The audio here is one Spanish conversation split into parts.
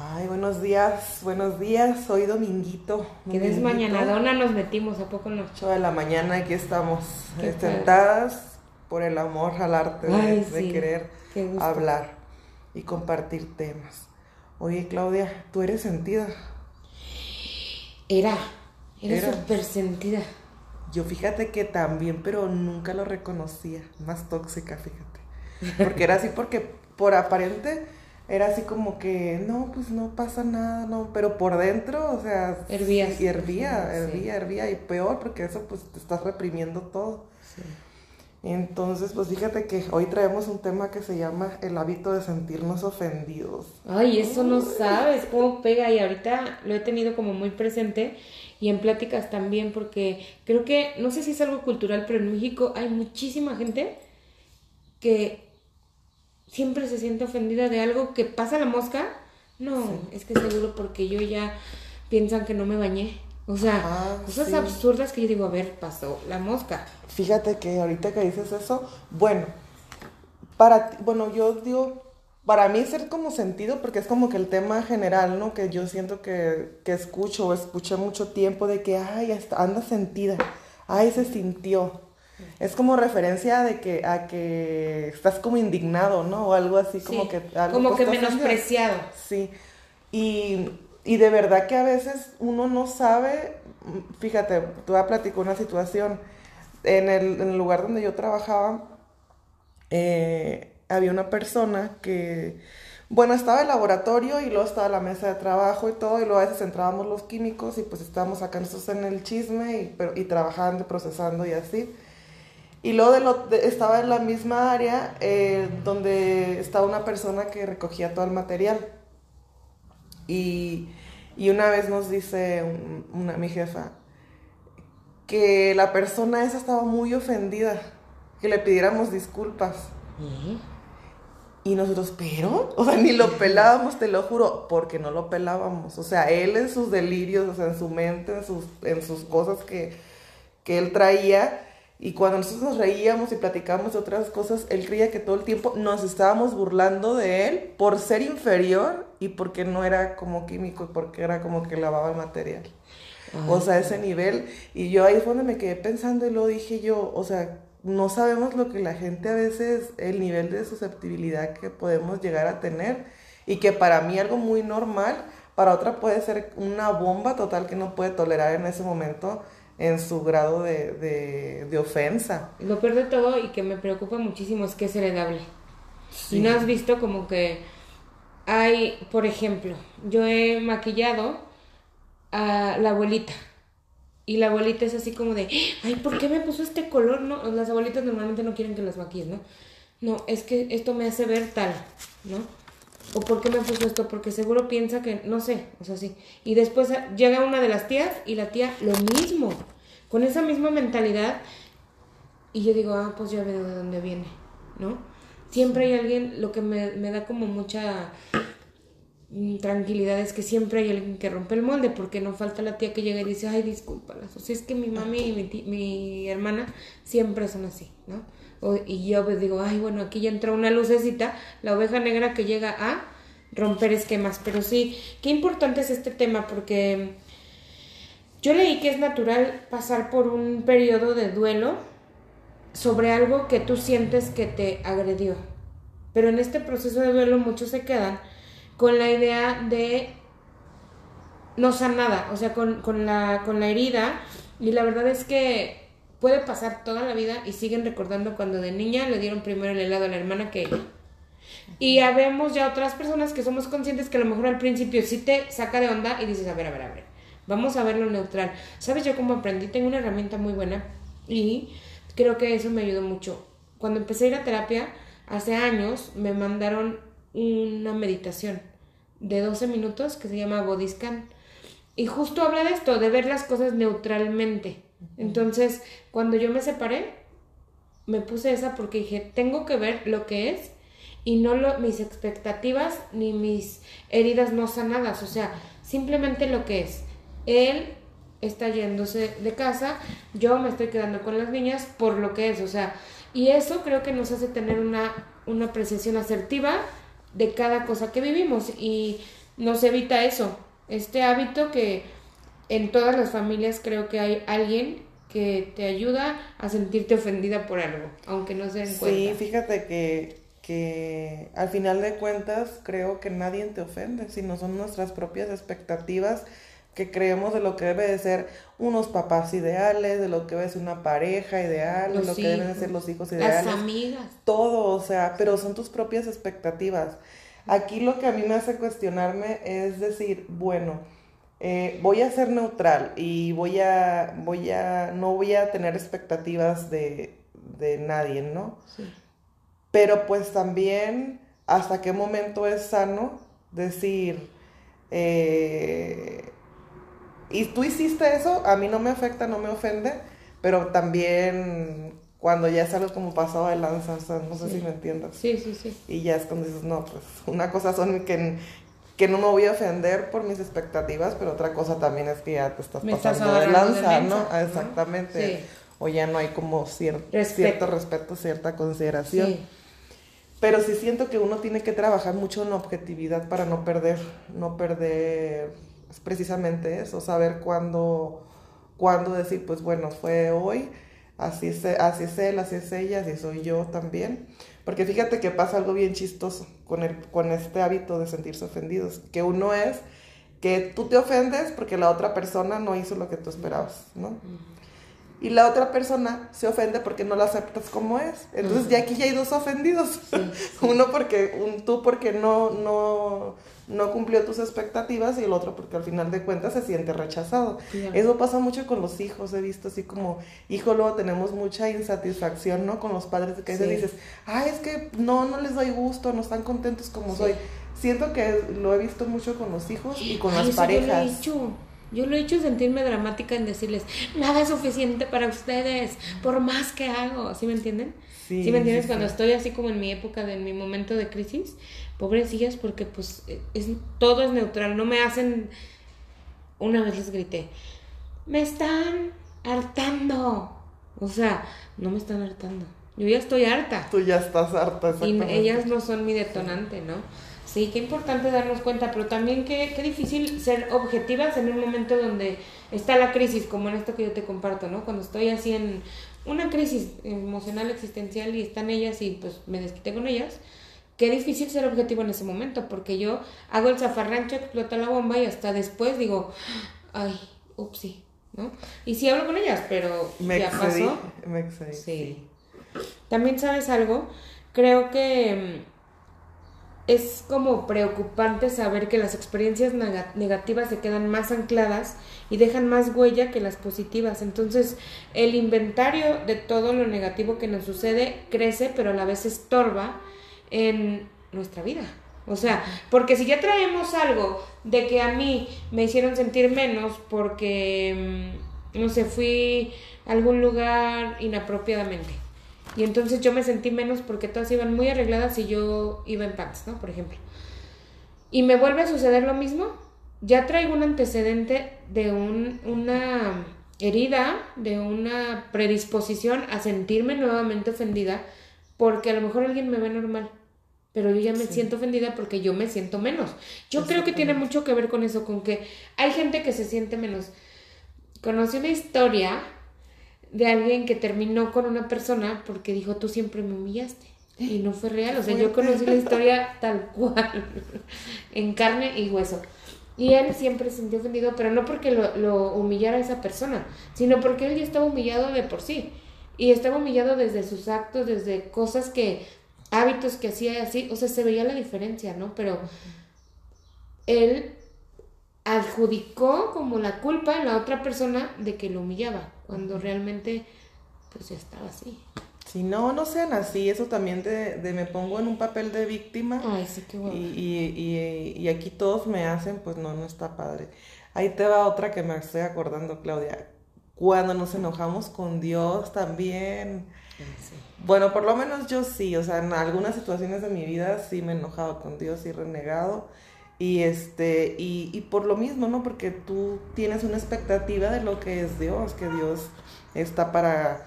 Ay, buenos días, buenos días. Hoy dominguito. Qué desmañanadona nos metimos, ¿a poco no? 8 de la mañana aquí estamos sentadas por el amor al arte de, querer hablar y compartir temas. Oye, Claudia, tú eres sentida. Era, era súper sentida. Yo fíjate que también, pero nunca lo reconocía. Más tóxica, fíjate. Porque era así porque por aparente era así como que, no, pues no pasa nada, no, pero por dentro, o sea, hervía, y hervía, hervía, hervía, y peor porque eso pues te estás reprimiendo todo. Entonces, pues fíjate que hoy traemos un tema que se llama el hábito de sentirnos ofendidos. Ay, eso no sabes cómo pega y ahorita lo he tenido como muy presente y en pláticas también porque creo que, no sé si es algo cultural, pero en México hay muchísima gente que siempre se siente ofendida de algo que pasa la mosca. No, es que seguro porque yo ya piensan que no me bañé. O sea, ah, cosas absurdas que yo digo, a ver, pasó la mosca. Fíjate que ahorita que dices eso, bueno, para bueno, yo digo, para mí ser como sentido, porque es como que el tema general, ¿no? Que yo siento que, que escucho o escuché mucho tiempo de que, ay, anda sentida, ay, se sintió. Es como referencia de que a que estás como indignado, ¿no? O algo así como que como que menospreciado. Sí. Y, de verdad que a veces uno no sabe, fíjate, tú a platicar una situación en el, lugar donde yo trabajaba eh, había una persona que bueno, estaba el laboratorio y luego estaba la mesa de trabajo y todo, y luego a veces entrábamos los químicos y pues estábamos acá nosotros en el chisme y, y trabajando, procesando y así. Y luego de lo, estaba en la misma área eh, donde estaba una persona que recogía todo el material. Y, una vez nos dice una, mi jefa que la persona esa estaba muy ofendida, que le pidiéramos disculpas. Y nosotros, pero, o sea, ni lo pelábamos, te lo juro, porque no lo pelábamos. O sea, él en sus delirios, o sea, en su mente, en sus, en sus cosas que, que él traía, y cuando nosotros nos reíamos y platicábamos de otras cosas, él creía que todo el tiempo nos estábamos burlando de él por ser inferior y porque no era como químico, porque era como que lavaba el material. o sea, ese nivel. Y yo ahí fue donde me quedé pensando y lo dije yo, o sea, no sabemos lo que la gente a veces, el nivel de susceptibilidad que podemos llegar a tener y que para mí algo muy normal, para otra puede ser una bomba total que no puede tolerar en ese momento en su grado de, de, ofensa. Lo peor de todo y que me preocupa muchísimo es que es heredable. Y no has visto como que hay, por ejemplo, yo he maquillado a la abuelita. Y la abuelita es así como de, ay, ¿por qué me puso este color? No, las abuelitas normalmente no quieren que las maquilles, ¿no? No, es que esto me hace ver tal, ¿no? ¿O por qué me puso esto? Porque seguro piensa que, no sé, o sea, sí. Y después llega una de las tías y la tía lo mismo, con esa misma mentalidad. Y yo digo, ah, pues ya veo de dónde viene, ¿no? Siempre hay alguien, lo que me, da como mucha mm, tranquilidad es que siempre hay alguien que rompe el molde, porque no falta la tía que llega y dice, ay, discúlpalas. O sea, es que mi mami y mi, mi hermana siempre son así, ¿no? Y yo pues digo, ay, bueno, aquí ya entró una lucecita, la oveja negra que llega a romper esquemas. Pero sí, qué importante es este tema porque yo leí que es natural pasar por un periodo de duelo sobre algo que tú sientes que te agredió. Pero en este proceso de duelo muchos se quedan con la idea de no nada, o sea, con, con, la, con la herida. Y la verdad es que puede pasar toda la vida y siguen recordando cuando de niña le dieron primero el helado a la hermana que ella. Y habemos ya otras personas que somos conscientes que a lo mejor al principio sí te saca de onda y dices, a ver, a ver, a ver, vamos a verlo neutral. ¿Sabes yo cómo aprendí? Tengo una herramienta muy buena y creo que eso me ayudó mucho. Cuando empecé a ir a terapia, hace años, me mandaron una meditación de 12 minutos que se llama Body Scan. Y justo habla de esto, de ver las cosas neutralmente. Entonces, cuando yo me separé, me puse esa porque dije, tengo que ver lo que es y no lo, mis expectativas ni mis heridas no sanadas, o sea, simplemente lo que es. Él está yéndose de casa, yo me estoy quedando con las niñas por lo que es, o sea, y eso creo que nos hace tener una, una apreciación asertiva de cada cosa que vivimos y nos evita eso. Este hábito que en todas las familias creo que hay alguien que te ayuda a sentirte ofendida por algo, aunque no se den cuenta. Sí, fíjate que, que al final de cuentas creo que nadie te ofende, sino son nuestras propias expectativas que creemos de lo que debe de ser unos papás ideales, de lo que debe ser una pareja ideal, de lo que deben de ser los hijos ideales. Las amigas. Todo, o sea, pero son tus propias expectativas. Aquí lo que a mí me hace cuestionarme es decir, bueno, eh, voy a ser neutral y voy a, voy a, no voy a tener expectativas de, de nadie, ¿no? Sí. Pero pues también, ¿hasta qué momento es sano decir, eh, y tú hiciste eso, a mí no me afecta, no me ofende, pero también cuando ya es algo como pasado de lanza, o sea, no sé si me entiendas. Sí, sí, sí. Y ya es cuando dices, no, pues una cosa son que, que no me voy a ofender por mis expectativas, pero otra cosa también es que ya te estás pasando de lanza, ¿no? Exactamente. O ya no hay como cierto respeto, cierta consideración. Sí. Pero sí siento que uno tiene que trabajar mucho en la objetividad para no perder, no perder es precisamente eso, saber cuándo, cuándo decir, pues bueno, fue hoy, así es, así es él, así es ella, así soy yo también. Porque fíjate que pasa algo bien chistoso con, el, con este hábito de sentirse ofendidos, que uno es que tú te ofendes porque la otra persona no hizo lo que tú esperabas, ¿no? Y la otra persona se ofende porque no la aceptas como es. Entonces ya aquí ya hay dos ofendidos. Uno porque, un, tú porque no, no, no cumplió tus expectativas y el otro porque al final de cuentas se siente rechazado. Eso pasa mucho con los hijos, he visto así como, hijo, luego tenemos mucha insatisfacción, ¿no? Con los padres que a veces dices, ay, es que no, no les doy gusto, no están contentos como soy. Siento que lo he visto mucho con los hijos y con las parejas. Yo lo, he hecho. yo lo he hecho sentirme dramática en decirles, nada es suficiente para ustedes, por más que hago, ¿sí me entienden? Sí, me entiendes? Cuando estoy así como en mi época, de mi momento de crisis, pobrecillas porque pues es, todo es neutral, no me hacen... Una vez les grité, me están hartando. O sea, no me están hartando. Yo ya estoy harta. Tú ya estás harta, Y ellas no son mi detonante, ¿no? Sí, qué importante darnos cuenta, pero también qué, qué difícil ser objetivas en un momento donde está la crisis, como en esto que yo te comparto, ¿no? Cuando estoy así en una crisis emocional existencial y están ellas y pues me desquité con ellas, qué difícil ser objetivo en ese momento, porque yo hago el zafarrancho, explota la bomba y hasta después digo, ay, upsi, ¿no? Y sí hablo con ellas, pero me ya pasó. Me excedí. Sí. También sabes algo, creo que mm, es como preocupante saber que las experiencias negativas se quedan más ancladas y dejan más huella que las positivas. Entonces, el inventario de todo lo negativo que nos sucede crece, pero a la vez estorba en nuestra vida. O sea, porque si ya traemos algo de que a mí me hicieron sentir menos porque, mm, no sé, fui a algún lugar inapropiadamente. Y entonces yo me sentí menos porque todas iban muy arregladas y yo iba en pants, ¿no? Por ejemplo. Y me vuelve a suceder lo mismo. Ya traigo un antecedente de un, una herida, de una predisposición a sentirme nuevamente ofendida porque a lo mejor alguien me ve normal pero yo ya me siento ofendida porque yo me siento menos. Yo creo que tiene mucho que ver con eso, con que hay gente que se siente menos. Conocí una historia de alguien que terminó con una persona porque dijo, tú siempre me humillaste. Y no fue real, o sea, yo conocí la historia tal cual, en carne y hueso. Y él siempre se sintió ofendido, pero no porque lo, lo humillara a esa persona, sino porque él ya estaba humillado de por sí. Y estaba humillado desde sus actos, desde cosas que hábitos que hacía así, o sea, se veía la diferencia, ¿no? Pero él adjudicó como la culpa en la otra persona de que lo humillaba, cuando realmente pues ya estaba así. Si no, no sean así, eso también de, de me pongo en un papel de víctima. Ay, sí, qué bueno. y, y, y, y, aquí todos me hacen, pues no, no está padre. Ahí te va otra que me estoy acordando, Claudia. Cuando nos enojamos con Dios también. Bueno, por lo menos yo sí, o sea, en algunas situaciones de mi vida sí me he enojado con Dios y renegado. Y este, y, y por lo mismo, ¿no? Porque tú tienes una expectativa de lo que es Dios, que Dios está para,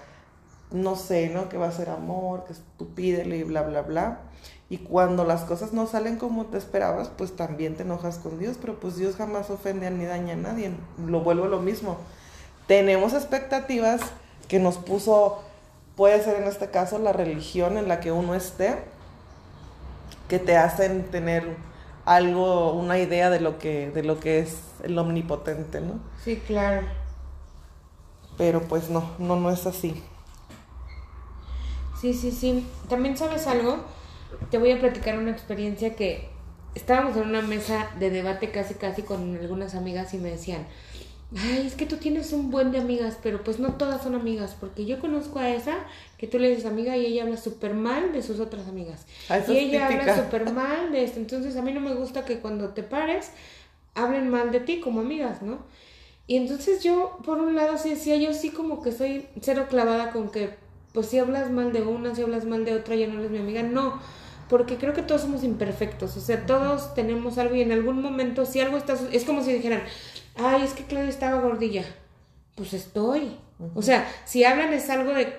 no sé, ¿no? Que va a ser amor, que tú pídele y bla, bla, bla. Y cuando las cosas no salen como te esperabas, pues también te enojas con Dios, pero pues Dios jamás ofende ni daña a nadie. Lo vuelvo a lo mismo. Tenemos expectativas que nos puso, puede ser en este caso la religión en la que uno esté, que te hacen tener algo, una idea de lo que, de lo que es el omnipotente, ¿no? Sí, claro. Pero pues no, no, no es así. Sí, sí, sí. También sabes algo, te voy a platicar una experiencia que estábamos en una mesa de debate casi casi con algunas amigas y me decían, ay, es que tú tienes un buen de amigas, pero pues no todas son amigas, porque yo conozco a esa que tú le dices amiga y ella habla súper mal de sus otras amigas. Ah, y ella habla típica. súper mal de esto. Entonces a mí no me gusta que cuando te pares hablen mal de ti como amigas, ¿no? Y entonces yo, por un lado, sí decía, yo sí como que soy cero clavada con que, pues si hablas mal de una, si hablas mal de otra, ya no eres mi amiga. No, porque creo que todos somos imperfectos, o sea, todos tenemos algo y en algún momento, si algo está, es como si dijeran, ay, es que Claudia estaba gordilla, pues estoy. O sea, si hablan es algo de,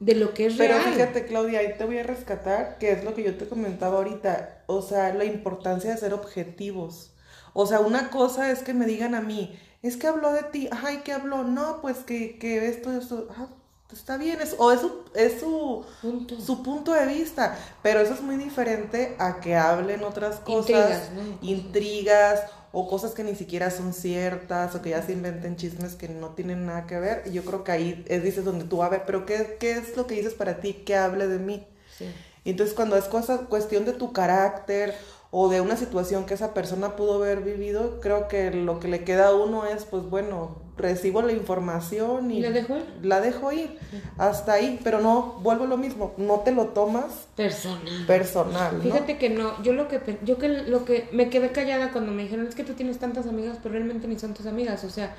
de lo que es Pero real. fíjate, Claudia, ahí te voy a rescatar, que es lo que yo te comentaba ahorita, o sea, la importancia de ser objetivos. O sea, una cosa es que me digan a mí, es que habló de ti, ay, ¿qué habló? No, pues que, que esto, esto, ah, está bien, es, o es su, es su, Punto. su punto de vista, pero eso es muy diferente a que hablen otras cosas, Intrigas, ¿no? intrigas o cosas que ni siquiera son ciertas o que ya se inventen chismes que no tienen nada que ver. Y yo creo que ahí es, dices donde tú, a ver, pero ¿qué, qué es lo que dices para ti que hable de mí? Sí. Entonces cuando es cosa, cuestión de tu carácter o de una situación que esa persona pudo haber vivido, creo que lo que le queda a uno es, pues bueno, recibo la información y ¿Y la dejo ir? la dejo ir hasta ahí, pero no, vuelvo a lo mismo, no te lo tomas Personal. personal, ¿no? Fíjate que no, yo lo que yo que lo que me quedé callada cuando me dijeron es que tú tienes tantas amigas, pero realmente ni son tus amigas, o sea,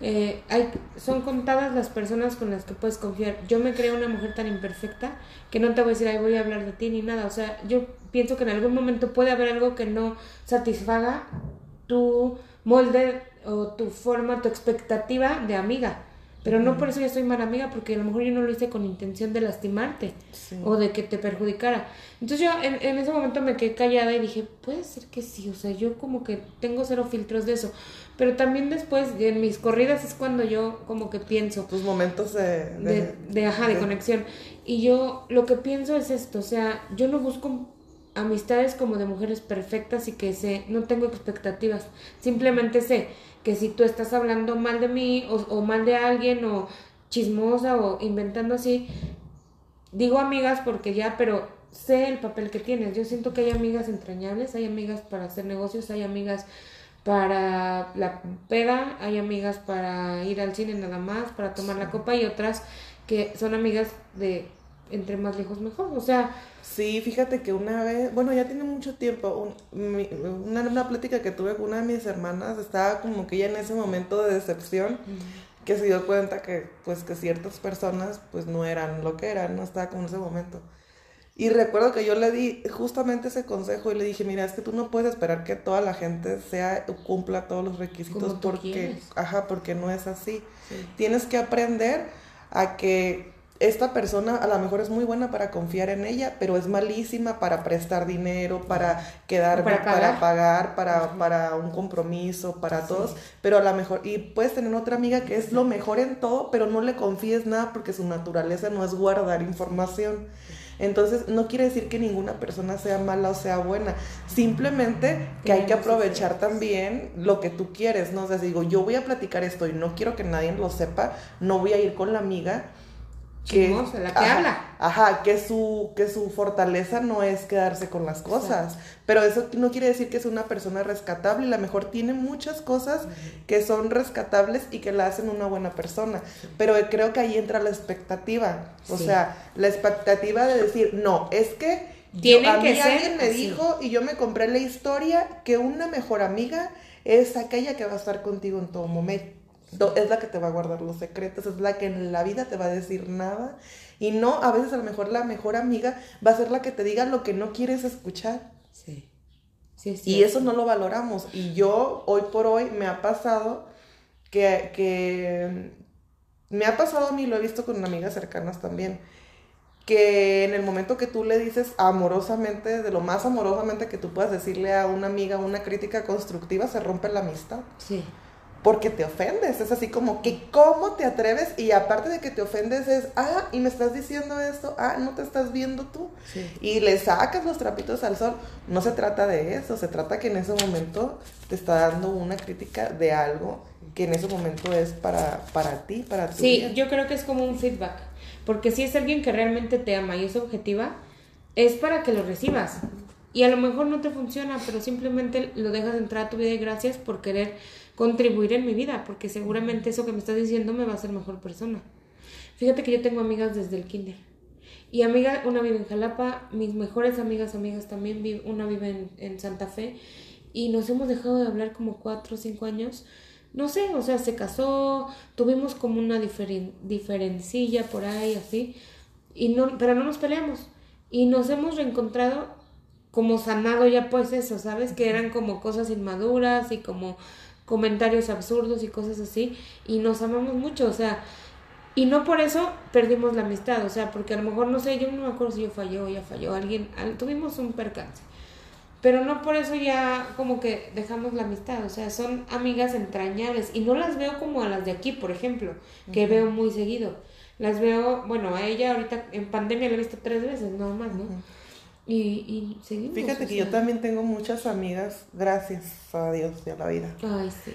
eh, hay son contadas las personas con las que puedes confiar. Yo me creo una mujer tan imperfecta que no te voy a decir, ay, voy a hablar de ti ni nada, o sea, yo pienso que en algún momento puede haber algo que no satisfaga tu molde o tu forma, tu expectativa de amiga. Pero no por eso ya soy mala amiga, porque a lo mejor yo no lo hice con intención de lastimarte Sí. o de que te perjudicara. Entonces yo en, en ese momento me quedé callada y dije, puede ser que sí, o sea, yo como que tengo cero filtros de eso. Pero también después, en mis corridas es cuando yo como que pienso Tus momentos de... de, de, ajá, de conexión. Y yo lo que pienso es esto, o sea, yo no busco amistades como de mujeres perfectas y que sé, no tengo expectativas. Simplemente sé que si tú estás hablando mal de mí o, o mal de alguien o chismosa o inventando así, digo amigas porque ya, pero sé el papel que tienes. Yo siento que hay amigas entrañables, hay amigas para hacer negocios, hay amigas para la peda, hay amigas para ir al cine nada más, para tomar la copa y otras que son amigas de entre más lejos mejor. O sea, Sí, fíjate que una vez, bueno, ya tiene mucho tiempo, un- una, una plática que tuve con una de mis hermanas, estaba como que ella en ese momento de decepción, que se dio cuenta que, pues, que ciertas personas, pues, no eran lo que eran, no estaba como en ese momento. Y recuerdo que yo le di justamente ese consejo y le dije, mira, es que tú no puedes esperar que toda la gente sea, cumpla todos los requisitos porque, quieres. ajá, porque no es así. Sí. Tienes que aprender a que esta persona a lo mejor es muy buena para confiar en ella, pero es malísima para prestar dinero, para quedar, para para pagar. para, para un compromiso, para todos, pero a lo mejor, y puedes tener otra amiga que es lo mejor en todo, pero no le confíes nada porque su naturaleza no es guardar información. Entonces, no quiere decir que ninguna persona sea mala o sea buena, simplemente que hay que aprovechar también lo que tú quieres, ¿no? O sea, si digo, yo voy a platicar esto y no quiero que nadie lo sepa, no voy a ir con la amiga que, la que ajá, habla. Ajá, que su, que su fortaleza no es quedarse con las cosas. Pero eso no quiere decir que es una persona rescatable. A lo mejor tiene muchas cosas que son rescatables y que la hacen una buena persona. Pero creo que ahí entra la expectativa. O Sí. sea, la expectativa de decir, no, es que Tiene a que mí ser alguien me así. dijo y yo me compré la historia que una mejor amiga es aquella que va a estar contigo en todo momento. Es la que te va a guardar los secretos, es la que en la vida te va a decir nada. Y no, a veces a lo mejor la mejor amiga va a ser la que te diga lo que no quieres escuchar. Sí. Sí, Y eso no lo valoramos. Y yo, hoy por hoy, me ha pasado que, que me ha pasado a mí, lo he visto con amigas cercanas también, que en el momento que tú le dices amorosamente, de lo más amorosamente que tú puedas decirle a una amiga una crítica constructiva, se rompe la amistad. Sí. Porque te ofendes, es así como que cómo te atreves y aparte de que te ofendes es, ah, y me estás diciendo esto, ah, no te estás viendo tú. Sí. Y le sacas los trapitos al sol. No se trata de eso, se trata que en ese momento te está dando una crítica de algo que en ese momento es para, para ti, para tu Sí, yo creo que es como un feedback. Porque si es alguien que realmente te ama y es objetiva, es para que lo recibas. Y a lo mejor no te funciona, pero simplemente lo dejas entrar a tu vida y gracias por querer contribuir en mi vida, porque seguramente eso que me estás diciendo me va a hacer mejor persona. Fíjate que yo tengo amigas desde el kinder. Y amiga, una vive en Jalapa, mis mejores amigas, amigas también, vi- una vive en, en Santa Fe. Y nos hemos dejado de hablar como cuatro o cinco años. No sé, o sea, se casó, tuvimos como una diferen, por ahí, así. Y no, pero no nos peleamos. Y nos hemos reencontrado como sanado ya pues eso, ¿sabes? Que eran como cosas inmaduras y como comentarios absurdos y cosas así. Y nos amamos mucho, o sea, y no por eso perdimos la amistad, o sea, porque a lo mejor, no sé, yo no me acuerdo si yo falló o ella falló, alguien, al- tuvimos un percance. Pero no por eso ya como que dejamos la amistad, o sea, son amigas entrañables y no las veo como a las de aquí, por ejemplo, que veo muy seguido. Las veo, bueno, a ella ahorita en pandemia la he visto tres veces, nada más, ¿no? Y, y seguimos. Fíjate o que yo también tengo muchas amigas, gracias a Dios y a la vida. Ay, sí.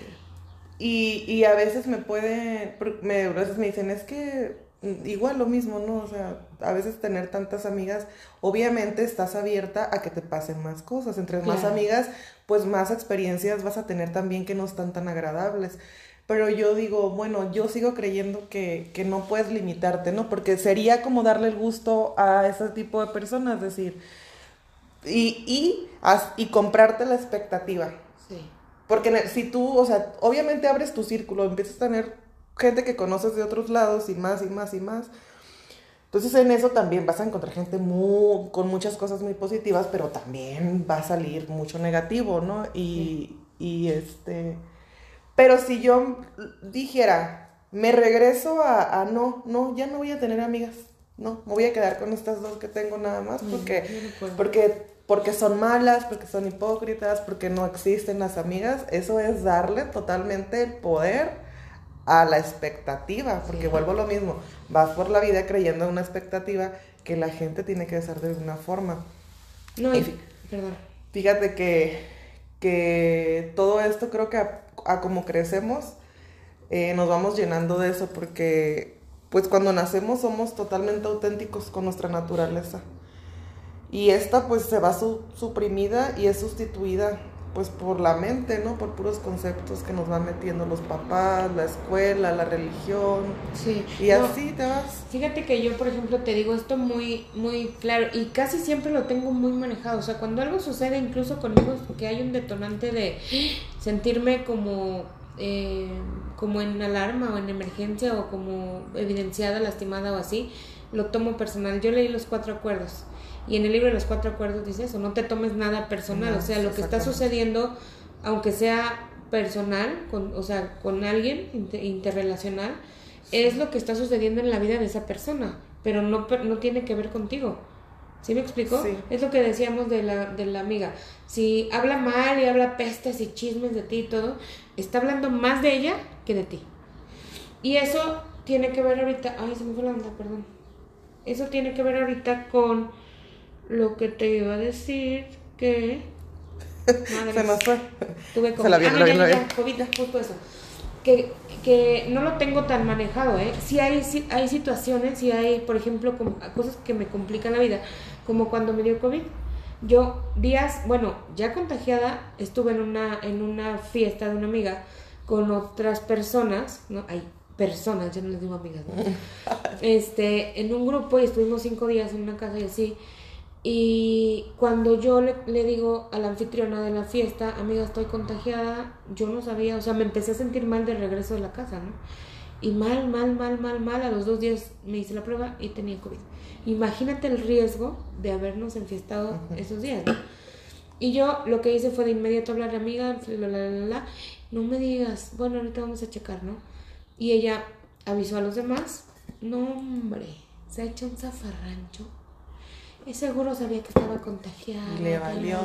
Y, y a veces me puede, me, a veces me dicen, es que mm, igual lo mismo, ¿no? O sea, a veces tener tantas amigas, obviamente estás abierta a que te pasen más cosas. Entre más amigas, pues más experiencias vas a tener también que no están tan agradables. Pero yo digo, bueno, yo sigo creyendo que, que no puedes limitarte, ¿no? Porque sería como darle el gusto a ese tipo de personas, decir, y, y, y comprarte la expectativa. Sí. Porque si tú, o sea, obviamente abres tu círculo, empiezas a tener gente que conoces de otros lados y más y más y más. Entonces en eso también vas a encontrar gente muy, con muchas cosas muy positivas, pero también va a salir mucho negativo, ¿no? Y, y este... Pero si yo dijera, me regreso a, a no, no, ya no voy a tener amigas, no, me voy a quedar con estas dos que tengo nada más, porque porque, porque son malas, porque son hipócritas, porque no existen las amigas. Eso es darle totalmente el poder a la expectativa, porque Sí. vuelvo a lo mismo, vas por la vida creyendo en una expectativa que la gente tiene que ser de una forma. No, Y perdón. Fíjate que, que todo esto creo que a, a como crecemos eh, nos vamos llenando de eso porque pues cuando nacemos somos totalmente auténticos con nuestra naturaleza y esta pues se va su- suprimida y es sustituida pues por la mente, ¿no? Por puros conceptos que nos van metiendo los papás, la escuela, la religión Sí. y No, así te vas. Fíjate que yo, por ejemplo, te digo esto muy, muy claro y casi siempre lo tengo muy manejado. O sea, cuando algo sucede, incluso conmigo, que hay un detonante de sentirme como, eh, como en alarma o en emergencia o como evidenciada, lastimada o así, lo tomo personal. Yo leí los cuatro acuerdos y en el libro de los cuatro acuerdos dice eso, no te tomes nada personal. No, o sea, lo que está sucediendo, aunque sea personal, con, o sea, con alguien inter- interrelacional, es lo que está sucediendo en la vida de esa persona, pero no, no tiene que ver contigo. ¿Sí me explico? Sí. Es lo que decíamos de la, de la amiga. Si habla mal y habla pestes y chismes de ti y todo, está hablando más de ella que de ti. Y eso tiene que ver ahorita, ay, se me fue la onda, perdón. Eso tiene que ver ahorita con lo que te iba a decir que... Madre Se nos fue. Tuve COVID. Se la vi, ah, la vi, la vi. COVID, justo eso. Que, que no lo tengo tan manejado, ¿eh? Sí hay, sí hay situaciones, sí hay, por ejemplo, com- cosas que me complican la vida, como cuando me dio COVID. Yo días, bueno, ya contagiada, estuve en una, en una fiesta de una amiga con otras personas, ¿no? Hay personas, yo no les digo amigas, ¿no? Este, en un grupo y estuvimos cinco días en una casa y así. Y cuando yo le, le digo a la anfitriona de la fiesta, amiga, estoy contagiada, yo no sabía, o sea, me empecé a sentir mal de regreso de la casa, ¿no? Y mal, mal, mal, mal, mal, a los dos días me hice la prueba y tenía COVID. Imagínate el riesgo de habernos enfiestado esos días, ¿no? Y yo lo que hice fue de inmediato hablarle a amiga, la, la, la, la, no me digas, bueno, ahorita vamos a checar, ¿no? Y ella avisó a los demás, no, hombre, se ha hecho un zafarrancho. Y seguro sabía que estaba contagiada. Le valió.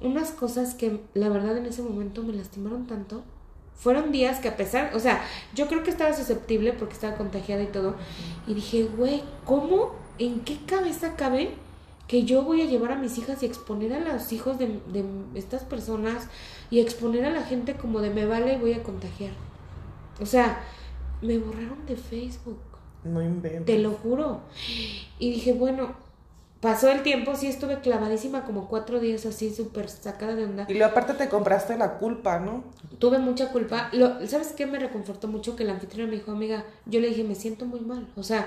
Unas cosas que la verdad en ese momento me lastimaron tanto. Fueron días que a pesar, o sea, yo creo que estaba susceptible porque estaba contagiada y todo. Y dije, güey, ¿cómo? ¿En qué cabeza cabe que yo voy a llevar a mis hijas y exponer a los hijos de, de estas personas y exponer a la gente como de me vale y voy a contagiar? O sea, me borraron de Facebook. No inventes. Te lo juro. Y dije, bueno, pasó el tiempo, sí estuve clavadísima como cuatro días así, súper sacada de onda. Y luego aparte te compraste la culpa, ¿no? Tuve mucha culpa. Lo, ¿Sabes qué me reconfortó mucho? Que la anfitriona me dijo, amiga, yo le dije, me siento muy mal. O sea,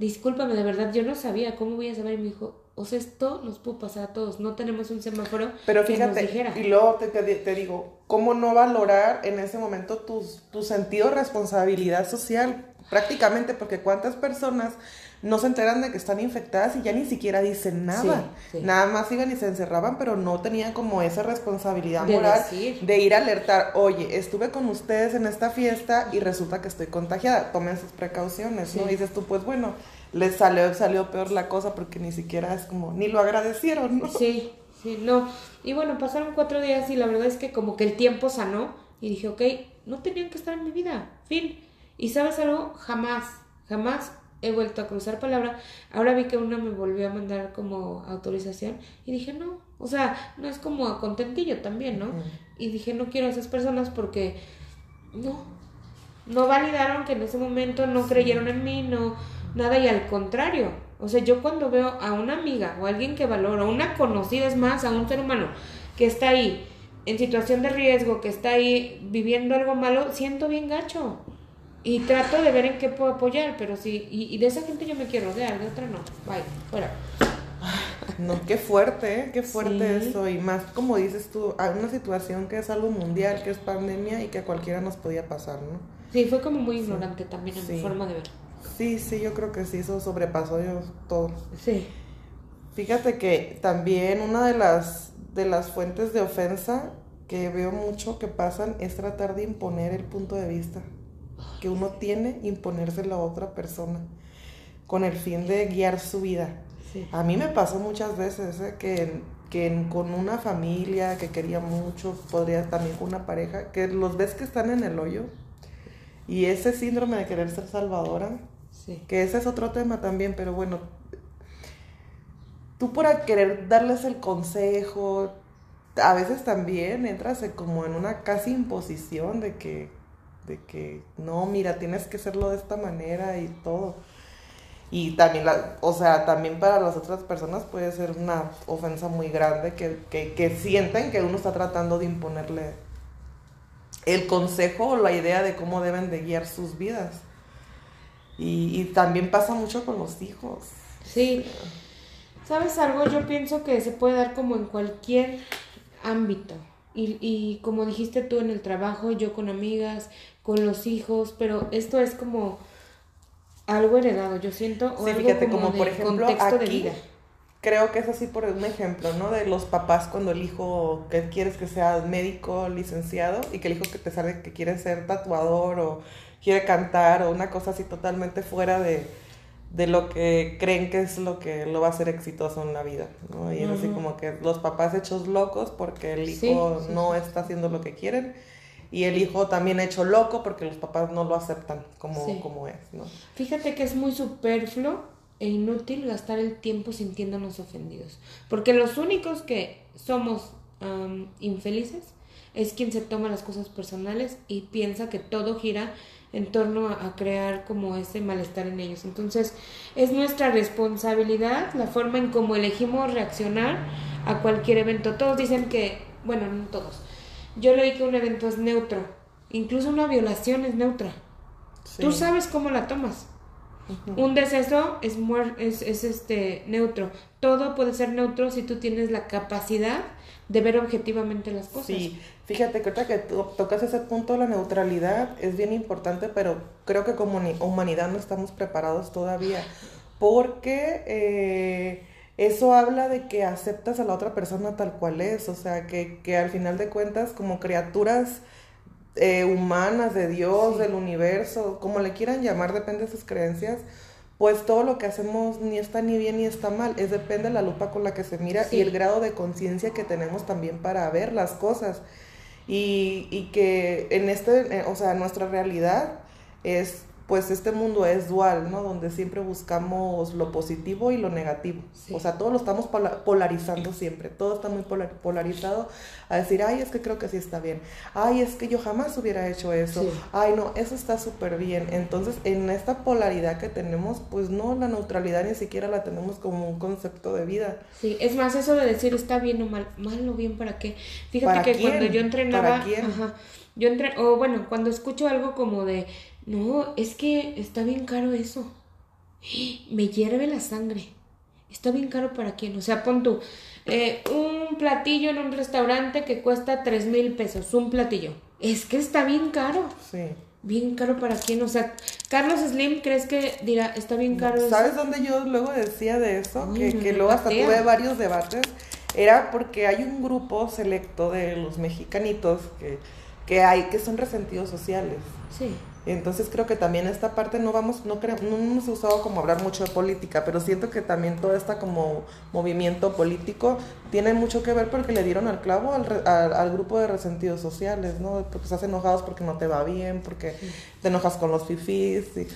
discúlpame, de verdad, yo no sabía, ¿cómo voy a saber? Y me dijo, o sea, esto nos puede pasar a todos, no tenemos un semáforo Pero fíjate, que nos dijera. y luego te, te, digo, ¿cómo no valorar en ese momento tus, tu sentido de responsabilidad social? Prácticamente, porque cuántas personas no se enteran de que están infectadas y ya ni siquiera dicen nada. Nada más iban y se encerraban, pero no tenían como esa responsabilidad moral de ir a alertar, oye, estuve con ustedes en esta fiesta y resulta que estoy contagiada, tomen sus precauciones, ¿no? Y dices tú, pues bueno, les salió, salió peor la cosa porque ni siquiera es como, ni lo agradecieron, ¿no? Sí, sí, no. Y bueno, pasaron cuatro días y la verdad es que como que el tiempo sanó y dije, ok, no tenían que estar en mi vida, fin. Y sabes algo, jamás, jamás he vuelto a cruzar palabra. Ahora vi que una me volvió a mandar como autorización y dije, no, o sea, no es como a contentillo también, ¿no? Y dije, no quiero a esas personas porque no, no validaron que en ese momento no creyeron en mí, no, nada, y al contrario. O sea, yo cuando veo a una amiga o alguien que valora, una conocida, es más, a un ser humano que está ahí en situación de riesgo, que está ahí viviendo algo malo, siento bien gacho. Y trato de ver en qué puedo apoyar, pero sí, y, de esa gente yo me quiero rodear, de otra no. Bye, fuera. No, qué fuerte, ¿eh? qué fuerte eso. Y más, como dices tú, hay una situación que es algo mundial, que es pandemia y que a cualquiera nos podía pasar, ¿no? Sí, fue como muy ignorante también en mi forma de ver. Sí, sí, yo creo que sí, eso sobrepasó yo todo. Sí. Fíjate que también una de las, de las fuentes de ofensa que veo mucho que pasan es tratar de imponer el punto de vista que uno tiene imponerse a otra persona con el fin de guiar su vida. A mí me pasó muchas veces ¿eh? que, que con una familia que quería mucho, podría también con una pareja, que los ves que están en el hoyo y ese síndrome de querer ser salvadora, que ese es otro tema también, pero bueno, tú por querer darles el consejo, a veces también entras como en una casi imposición de que de que no, mira, tienes que hacerlo de esta manera y todo. Y también, la, o sea, también para las otras personas puede ser una ofensa muy grande que, que, que sienten que uno está tratando de imponerle el consejo o la idea de cómo deben de guiar sus vidas. Y, y también pasa mucho con los hijos. Sí. ¿Sabes algo? Yo pienso que se puede dar como en cualquier ámbito. Y, y como dijiste tú en el trabajo, yo con amigas, con los hijos, pero esto es como algo heredado, yo siento, o algo como, por ejemplo, contexto de vida. Creo que es así por un ejemplo, ¿no? De los papás cuando el hijo que quieres que sea médico, licenciado, y que el hijo que te sale que quiere ser tatuador o quiere cantar o una cosa así totalmente fuera de, de lo que creen que es lo que lo va a hacer exitoso en la vida, ¿no? Y es así como que los papás hechos locos porque el hijo no está haciendo lo que quieren y el hijo también hecho loco porque los papás no lo aceptan como, como es, ¿no? Fíjate que es muy superfluo e inútil gastar el tiempo sintiéndonos ofendidos, porque los únicos que somos infelices es quien se toma las cosas personales y piensa que todo gira en torno a, crear como ese malestar en ellos. Entonces, es nuestra responsabilidad la forma en cómo elegimos reaccionar a cualquier evento. Todos dicen que, bueno, no todos, yo leí que un evento es neutro, incluso una violación es neutra. Tú sabes cómo la tomas. Un deceso es, es, es este neutro. Todo puede ser neutro si tú tienes la capacidad de ver objetivamente las cosas. Sí, fíjate que ahorita que tocas ese punto, la neutralidad es bien importante, pero creo que como humanidad no estamos preparados todavía. Porque eh, eso habla de que aceptas a la otra persona tal cual es, o sea, que, que al final de cuentas como criaturas eh, humanas de Dios, del universo, como le quieran llamar, depende de sus creencias, pues todo lo que hacemos ni está ni bien ni está mal, es depende de la lupa con la que se mira y el grado de conciencia que tenemos también para ver las cosas. Y, y que en este, eh, o sea, nuestra realidad es pues este mundo es dual, ¿no? Donde siempre buscamos lo positivo y lo negativo. O sea, todo lo estamos polarizando siempre. Todo está muy polarizado a decir, ay, es que creo que sí está bien. Ay, es que yo jamás hubiera hecho eso. Ay, no, eso está súper bien. Entonces, en esta polaridad que tenemos, pues no, la neutralidad ni siquiera la tenemos como un concepto de vida. Sí, es más eso de decir está bien o mal. Mal o bien, ¿para qué? Fíjate que cuando yo entrenaba... ¿Para quién? Ajá, yo entre, o bueno, cuando escucho algo como de no, es que está bien caro eso. Me hierve la sangre. Está bien caro para quién. O sea, pon tú eh, un platillo en un restaurante que cuesta tres mil pesos. Un platillo. Es que está bien caro. Sí. Bien caro para quién. O sea, Carlos Slim, ¿crees que dirá, está bien caro? ¿Sabes dónde yo luego decía de eso? que, que luego hasta tuve varios debates. Era porque hay un grupo selecto de los mexicanitos que, que hay, que son resentidos sociales. Sí. Entonces creo que también esta parte no vamos, no creo, no hemos usado como hablar mucho de política, pero siento que también todo este como movimiento político tiene mucho que ver porque le dieron al clavo al, al, grupo de resentidos sociales, ¿no? Porque estás enojados porque no te va bien, porque te enojas con los fifís. Y,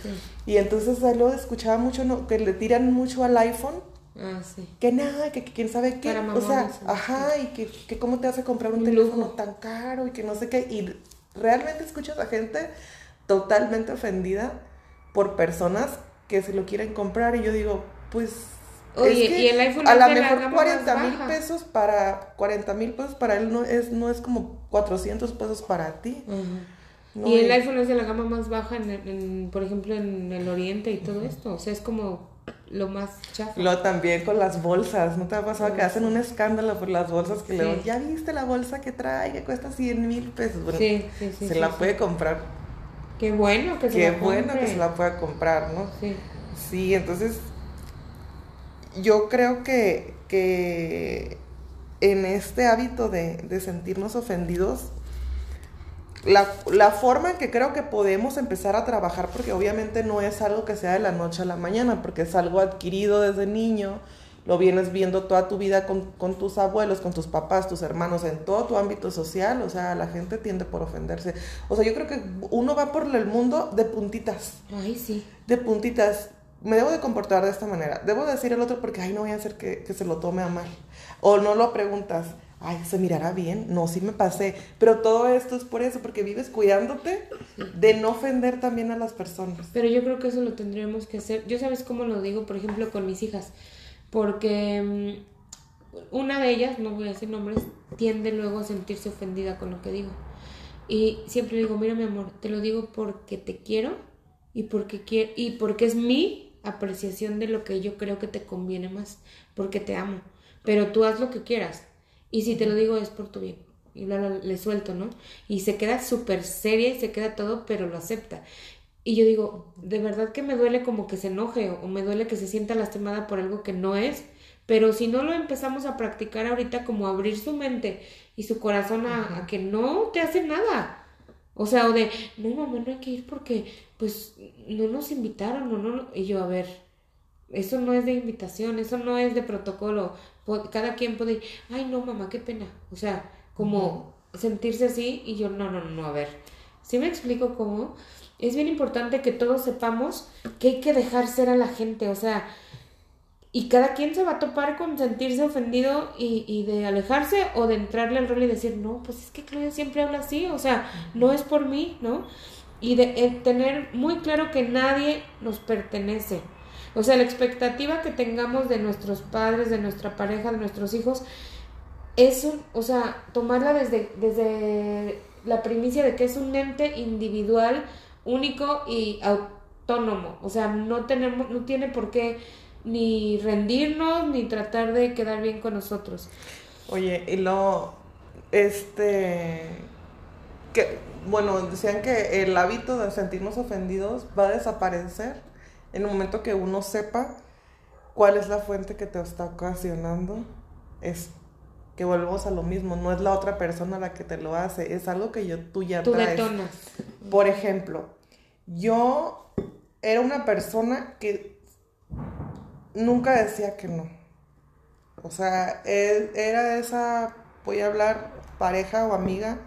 y entonces lo escuchaba mucho, ¿no? que le tiran mucho al iPhone. Ah, sí. Que nada, que, quién sabe qué. o sea, ajá, y que, que, cómo te hace comprar un teléfono tan caro y que no sé qué. Y realmente escuchas a gente totalmente ofendida por personas que se lo quieren comprar y yo digo, pues Oye, y el iPhone a lo mejor 40 mil pesos para 40 mil pesos para él no es no es como 400 pesos para ti. y el iPhone es de la gama más baja, en, por ejemplo, en el Oriente y todo esto. O sea, es como lo más chafa. Lo también con las bolsas. ¿No te ha pasado que hacen un escándalo por las bolsas que le ya viste la bolsa que trae, que cuesta 100 mil pesos? Bueno, sí, se la puede comprar Qué bueno que se Qué la bueno que se la pueda comprar, ¿no? Sí. Sí, entonces yo creo que, que en este hábito de, de sentirnos ofendidos, la, la, forma en que creo que podemos empezar a trabajar, porque obviamente no es algo que sea de la noche a la mañana, porque es algo adquirido desde niño, lo vienes viendo toda tu vida con, con, tus abuelos, con tus papás, tus hermanos, en todo tu ámbito social, o sea, la gente tiende por ofenderse. O sea, yo creo que uno va por el mundo de puntitas. Ay, sí. De puntitas. Me debo de comportar de esta manera. Debo decir al otro porque, ay, no voy a hacer que, que se lo tome a mal. O no lo preguntas. Ay, se mirará bien. No, sí me pasé. Pero todo esto es por eso, porque vives cuidándote de no ofender también a las personas. Pero yo creo que eso lo tendríamos que hacer. Yo sabes cómo lo digo, por ejemplo, con mis hijas porque mm, una de ellas, no voy a decir nombres, tiende luego a sentirse ofendida con lo que digo. Y siempre digo, mira mi amor, te lo digo porque te quiero y porque, quiero, y porque es mi apreciación de lo que yo creo que te conviene más, porque te amo. Pero tú haz lo que quieras. Y si te lo digo es por tu bien. Y le suelto, ¿no? Y se queda súper seria y se queda todo, pero lo acepta. Y yo digo, de verdad que me duele como que se enoje o me duele que se sienta lastimada por algo que no es, pero si no lo empezamos a practicar ahorita como abrir su mente y su corazón a, que no te hace nada. O sea, o de, no, mamá, no hay que ir porque, pues, no nos invitaron, o no, y yo, a ver, eso no es de invitación, eso no es de protocolo. Cada quien puede ir, ay, no, mamá, qué pena. O sea, como sentirse así y yo, no, no, no, a ver. ¿Sí me explico cómo? Es bien importante que todos sepamos que hay que dejar ser a la gente, o sea, y cada quien se va a topar con sentirse ofendido y, y de alejarse o de entrarle al rol y decir, no, pues es que Claudia siempre habla así, o sea, no es por mí, ¿no? Y de eh, tener muy claro que nadie nos pertenece. O sea, la expectativa que tengamos de nuestros padres, de nuestra pareja, de nuestros hijos, es, o sea, tomarla desde, desde la primicia de que es un ente individual, único y autónomo. O sea, no tenemos, no tiene por qué ni rendirnos ni tratar de quedar bien con nosotros. Oye, y lo, este, que, bueno, decían que el hábito de sentirnos ofendidos va a desaparecer en el momento que uno sepa cuál es la fuente que te está ocasionando es que volvemos a lo mismo, no es la otra persona la que te lo hace, es algo que yo, tú ya tú Por ejemplo, yo era una persona que nunca decía que no. O sea, era esa, voy a hablar, pareja o amiga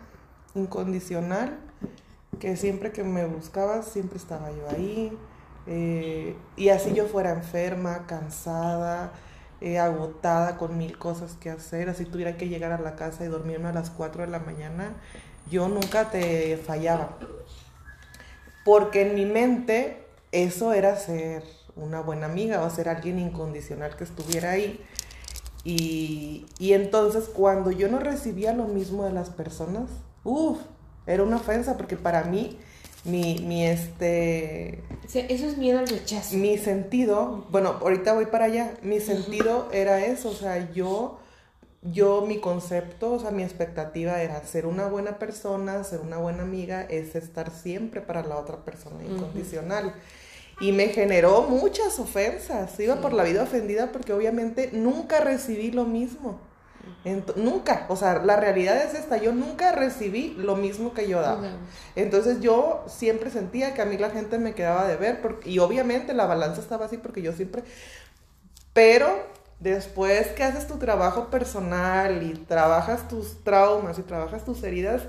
incondicional, que siempre que me buscabas, siempre estaba yo ahí. Eh, y así yo fuera enferma, cansada, eh, agotada con mil cosas que hacer, así tuviera que llegar a la casa y dormirme a las 4 de la mañana, yo nunca te fallaba. Porque en mi mente eso era ser una buena amiga o ser alguien incondicional que estuviera ahí. Y, y entonces cuando yo no recibía lo mismo de las personas, uff, era una ofensa porque para mí mi, mi este... eso es miedo al rechazo. Mi sentido, bueno, ahorita voy para allá, mi sentido era eso, o sea, yo, yo, mi concepto, o sea, mi expectativa era ser una buena persona, ser una buena amiga, es estar siempre para la otra persona incondicional. Y me generó muchas ofensas, iba por la vida ofendida porque obviamente nunca recibí lo mismo. Nunca, o sea, la realidad es esta, yo nunca recibí lo mismo que yo daba. Entonces yo siempre sentía que a mí la gente me quedaba de ver, porque, y obviamente la balanza estaba así porque yo siempre, pero después que haces tu trabajo personal y trabajas tus traumas y trabajas tus heridas,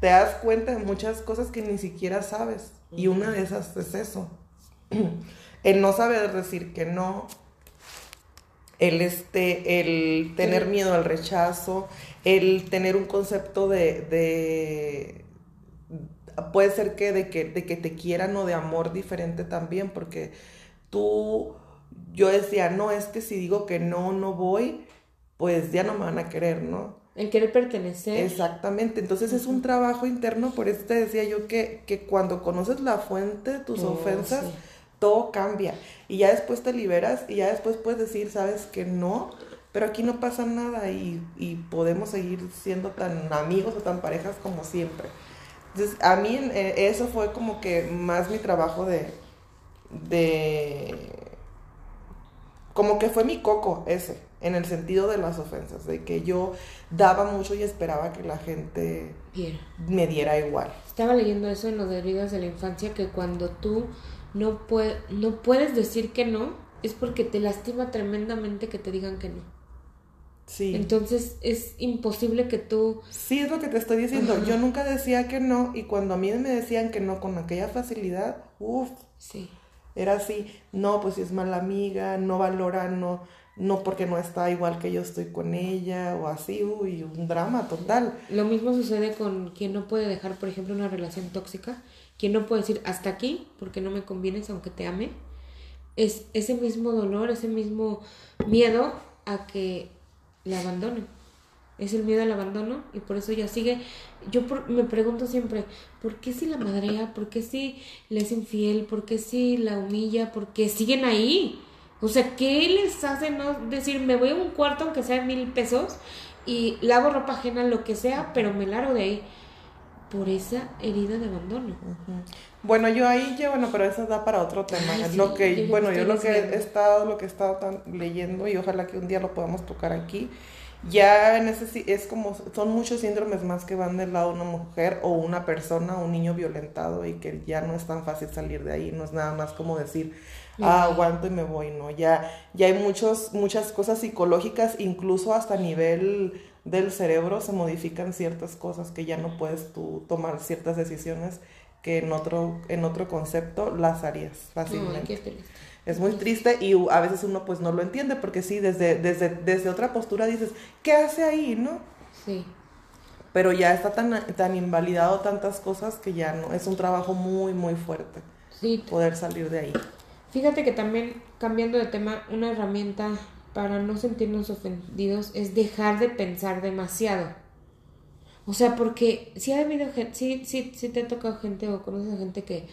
te das cuenta de muchas cosas que ni siquiera sabes. Y una de esas es eso. El no saber decir que no, el, este, el tener miedo al rechazo, el tener un concepto de, de puede ser que de, que de que te quieran o de amor diferente también, porque tú, yo decía, no, es que si digo que no, no voy, pues ya no me van a querer, ¿no? En querer pertenecer. Exactamente, entonces es un trabajo interno, por eso te decía yo que, que cuando conoces la fuente de tus oh, ofensas, todo cambia. Y ya después te liberas y ya después puedes decir, sabes que no, pero aquí no pasa nada y, podemos seguir siendo tan amigos o tan parejas como siempre. Entonces, a mí eh, eso fue como que más mi trabajo de, de, como que fue mi coco ese, en el sentido de las ofensas, de que yo daba mucho y esperaba que la gente me diera igual. Estaba leyendo eso en los heridas de la infancia, que cuando tú no, no puedes decir que no, es porque te lastima tremendamente que te digan que no. Sí. Entonces es imposible que tú... Sí, es lo que te estoy diciendo. Yo nunca decía que no y cuando a mí me decían que no con aquella facilidad, uff. Sí. Era así, no, pues si es mala amiga, no valora, no, no porque no está igual que yo estoy con ella o así, uy, un drama total. Lo mismo sucede con quien no puede dejar, por ejemplo, una relación tóxica quien no puede decir hasta aquí porque no me convienes aunque te ame, es ese mismo dolor, ese mismo miedo a que la abandonen. Es el miedo al abandono y por eso ella sigue. Yo me pregunto siempre, ¿por qué si la madrea? ¿Por qué si le es infiel? ¿Por qué si la humilla? ¿Por qué siguen ahí? O sea, ¿qué les hace no decir, me voy a un cuarto aunque sea mil pesos y lavo ropa ajena, lo que sea, pero me largo de ahí? por esa herida de abandono. Bueno, yo ahí ya, bueno, pero eso da para otro tema. lo que, bueno, yo lo que he estado, lo que he estado tan, leyendo y ojalá que un día lo podamos tocar aquí, ya en ese es como, son muchos síndromes más que van del lado de una mujer o una persona, un niño violentado y que ya no es tan fácil salir de ahí, no es nada más como decir, ah, aguanto y me voy, no, ya, ya hay muchos, muchas cosas psicológicas, incluso hasta a nivel del cerebro se modifican ciertas cosas que ya no puedes tú tomar ciertas decisiones que en otro, en otro concepto las harías fácilmente. es muy triste y a veces uno pues no lo entiende porque sí, desde, desde, desde otra postura dices, ¿qué hace ahí, no? Sí. Pero ya está tan, tan invalidado tantas cosas que ya no, es un trabajo muy, muy fuerte. Sí. Poder salir de ahí. Fíjate que también, cambiando de tema, una herramienta para no sentirnos ofendidos es dejar de pensar demasiado. O sea, porque si ha habido gente, sí, sí, sí te ha tocado gente o conoces a gente que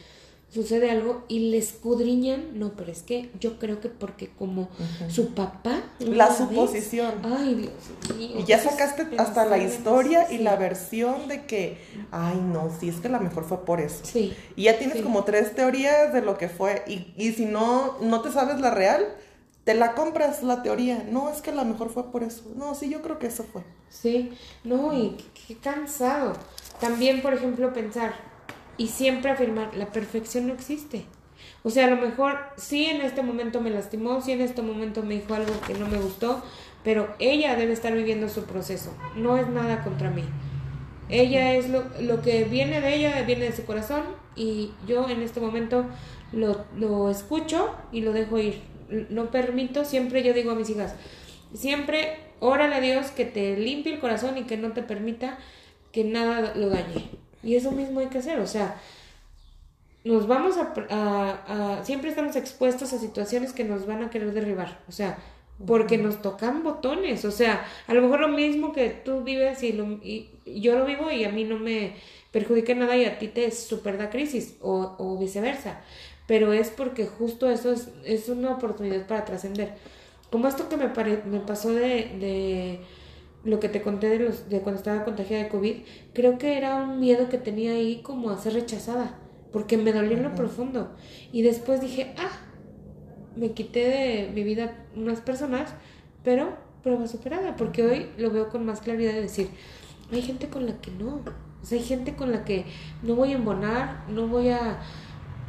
sucede algo y le escudriñan, no, pero es que yo creo que porque como su papá... La suposición. Ay, Dios mío. Y ya sacaste hasta la historia y la versión de que, ay, no, sí, es que la mejor fue por eso. Sí. Y ya tienes como tres teorías de lo que fue y, y si no, no te sabes la real, te la compras la teoría. No, es que la mejor fue por eso. No, sí, yo creo que eso fue. Sí, no, y qué cansado. También, por ejemplo, pensar y siempre afirmar, la perfección no existe. O sea, a lo mejor sí en este momento me lastimó, sí en este momento me dijo algo que no me gustó, pero ella debe estar viviendo su proceso. No es nada contra mí. Ella es lo, lo que viene de ella, viene de su corazón y yo en este momento lo, lo escucho y lo dejo ir. No permito, siempre yo digo a mis hijas, siempre órale a Dios que te limpie el corazón y que no te permita que nada lo dañe. Y eso mismo hay que hacer, o sea, nos vamos a, a, siempre estamos expuestos a situaciones que nos van a querer derribar, o sea, porque nos tocan botones, o sea, a lo mejor lo mismo que tú vives y, lo, y yo lo vivo y a mí no me perjudica nada y a ti te super da crisis o, o viceversa, pero es porque justo eso es, es una oportunidad para trascender. Como esto que me, me pasó de, de lo que te conté de, los, de cuando estaba contagiada de COVID, creo que era un miedo que tenía ahí como a ser rechazada, porque me dolió en lo profundo. Y después dije, ah, me quité de mi vida unas personas, pero prueba superada, porque hoy lo veo con más claridad de decir, hay gente con la que no, o sea, hay gente con la que no voy a embonar, no voy a,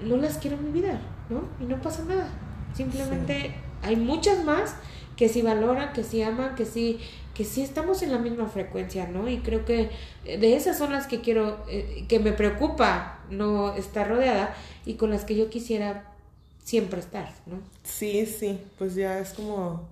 no las quiero en mi vida, ¿no? Y no pasa nada, simplemente hay muchas más que sí valoran, que sí aman, que sí que sí estamos en la misma frecuencia, ¿no? Y creo que de esas son las que quiero, eh, que me preocupa no estar rodeada y con las que yo quisiera siempre estar, ¿no? Sí, sí, pues ya es como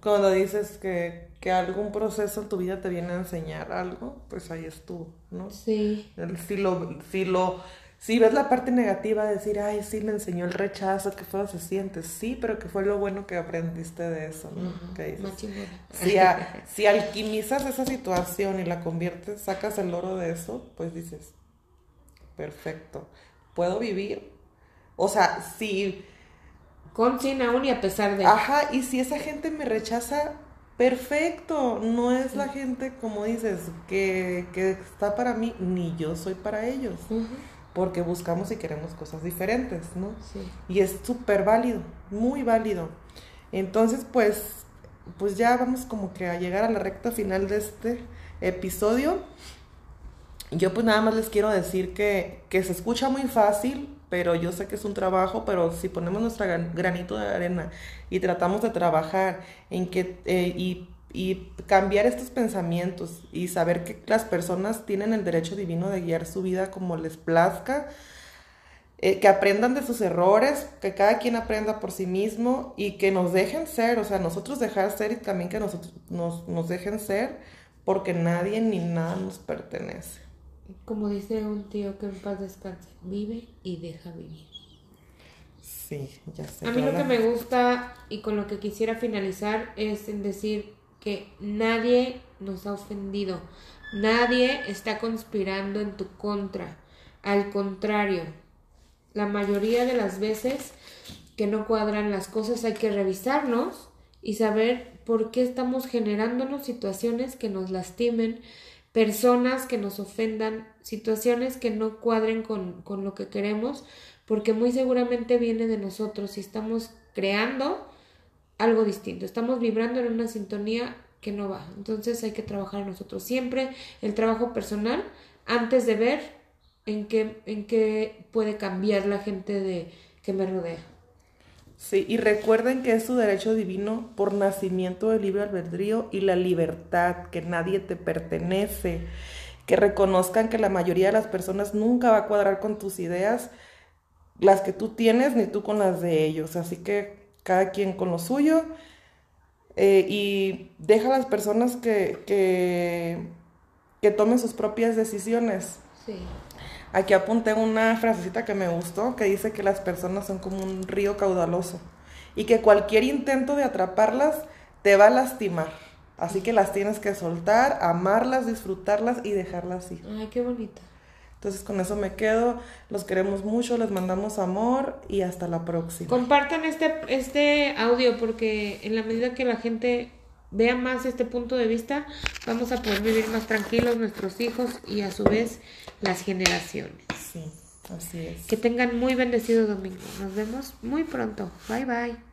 cuando dices que, que algún proceso en tu vida te viene a enseñar algo, pues ahí es tú, ¿no? Sí. Si lo, si lo si ves la parte negativa de decir, ay, sí, me enseñó el rechazo, que feo se siente, sí, pero que fue lo bueno que aprendiste de eso, ¿no? si, si alquimizas esa situación y la conviertes, sacas el oro de eso, pues dices, perfecto, puedo vivir. O sea, si... Con, sin, aún y a pesar de... Ajá, y si esa gente me rechaza, perfecto, no es la gente, como dices, que, que está para mí, ni yo soy para ellos porque buscamos y queremos cosas diferentes, ¿no? Sí. Y es súper válido, muy válido. Entonces, pues, pues ya vamos como que a llegar a la recta final de este episodio. Yo pues nada más les quiero decir que, que se escucha muy fácil, pero yo sé que es un trabajo, pero si ponemos nuestro granito de arena y tratamos de trabajar en que, eh, y y cambiar estos pensamientos y saber que las personas tienen el derecho divino de guiar su vida como les plazca, eh, que aprendan de sus errores, que cada quien aprenda por sí mismo y que nos dejen ser, o sea, nosotros dejar ser y también que nosotros nos, nos dejen ser porque nadie ni nada nos pertenece. Como dice un tío que en paz descanse, vive y deja vivir. Sí, ya sé. A mí lo que me gusta y con lo que quisiera finalizar es en decir, que nadie nos ha ofendido, nadie está conspirando en tu contra. Al contrario, la mayoría de las veces que no cuadran las cosas hay que revisarnos y saber por qué estamos generándonos situaciones que nos lastimen, personas que nos ofendan, situaciones que no cuadren con, con lo que queremos, porque muy seguramente viene de nosotros y estamos creando algo distinto. Estamos vibrando en una sintonía que no va. Entonces hay que trabajar nosotros siempre el trabajo personal antes de ver en qué, en qué puede cambiar la gente de, que me rodea. Sí, y recuerden que es su derecho divino por nacimiento del libre albedrío y la libertad, que nadie te pertenece, que reconozcan que la mayoría de las personas nunca va a cuadrar con tus ideas, las que tú tienes, ni tú con las de ellos. Así que cada quien con lo suyo eh, y deja a las personas que, que, tomen sus propias decisiones. Sí. Aquí apunté una frasecita que me gustó que dice que las personas son como un río caudaloso y que cualquier intento de atraparlas te va a lastimar. Así que las tienes que soltar, amarlas, disfrutarlas y dejarlas ir. Ay, qué bonita. Entonces con eso me quedo, los queremos mucho, les mandamos amor y hasta la próxima. Compartan este, este audio porque en la medida que la gente vea más este punto de vista, vamos a poder vivir más tranquilos nuestros hijos y a su vez las generaciones. Sí, así es. Que tengan muy bendecido domingo. Nos vemos muy pronto. Bye bye.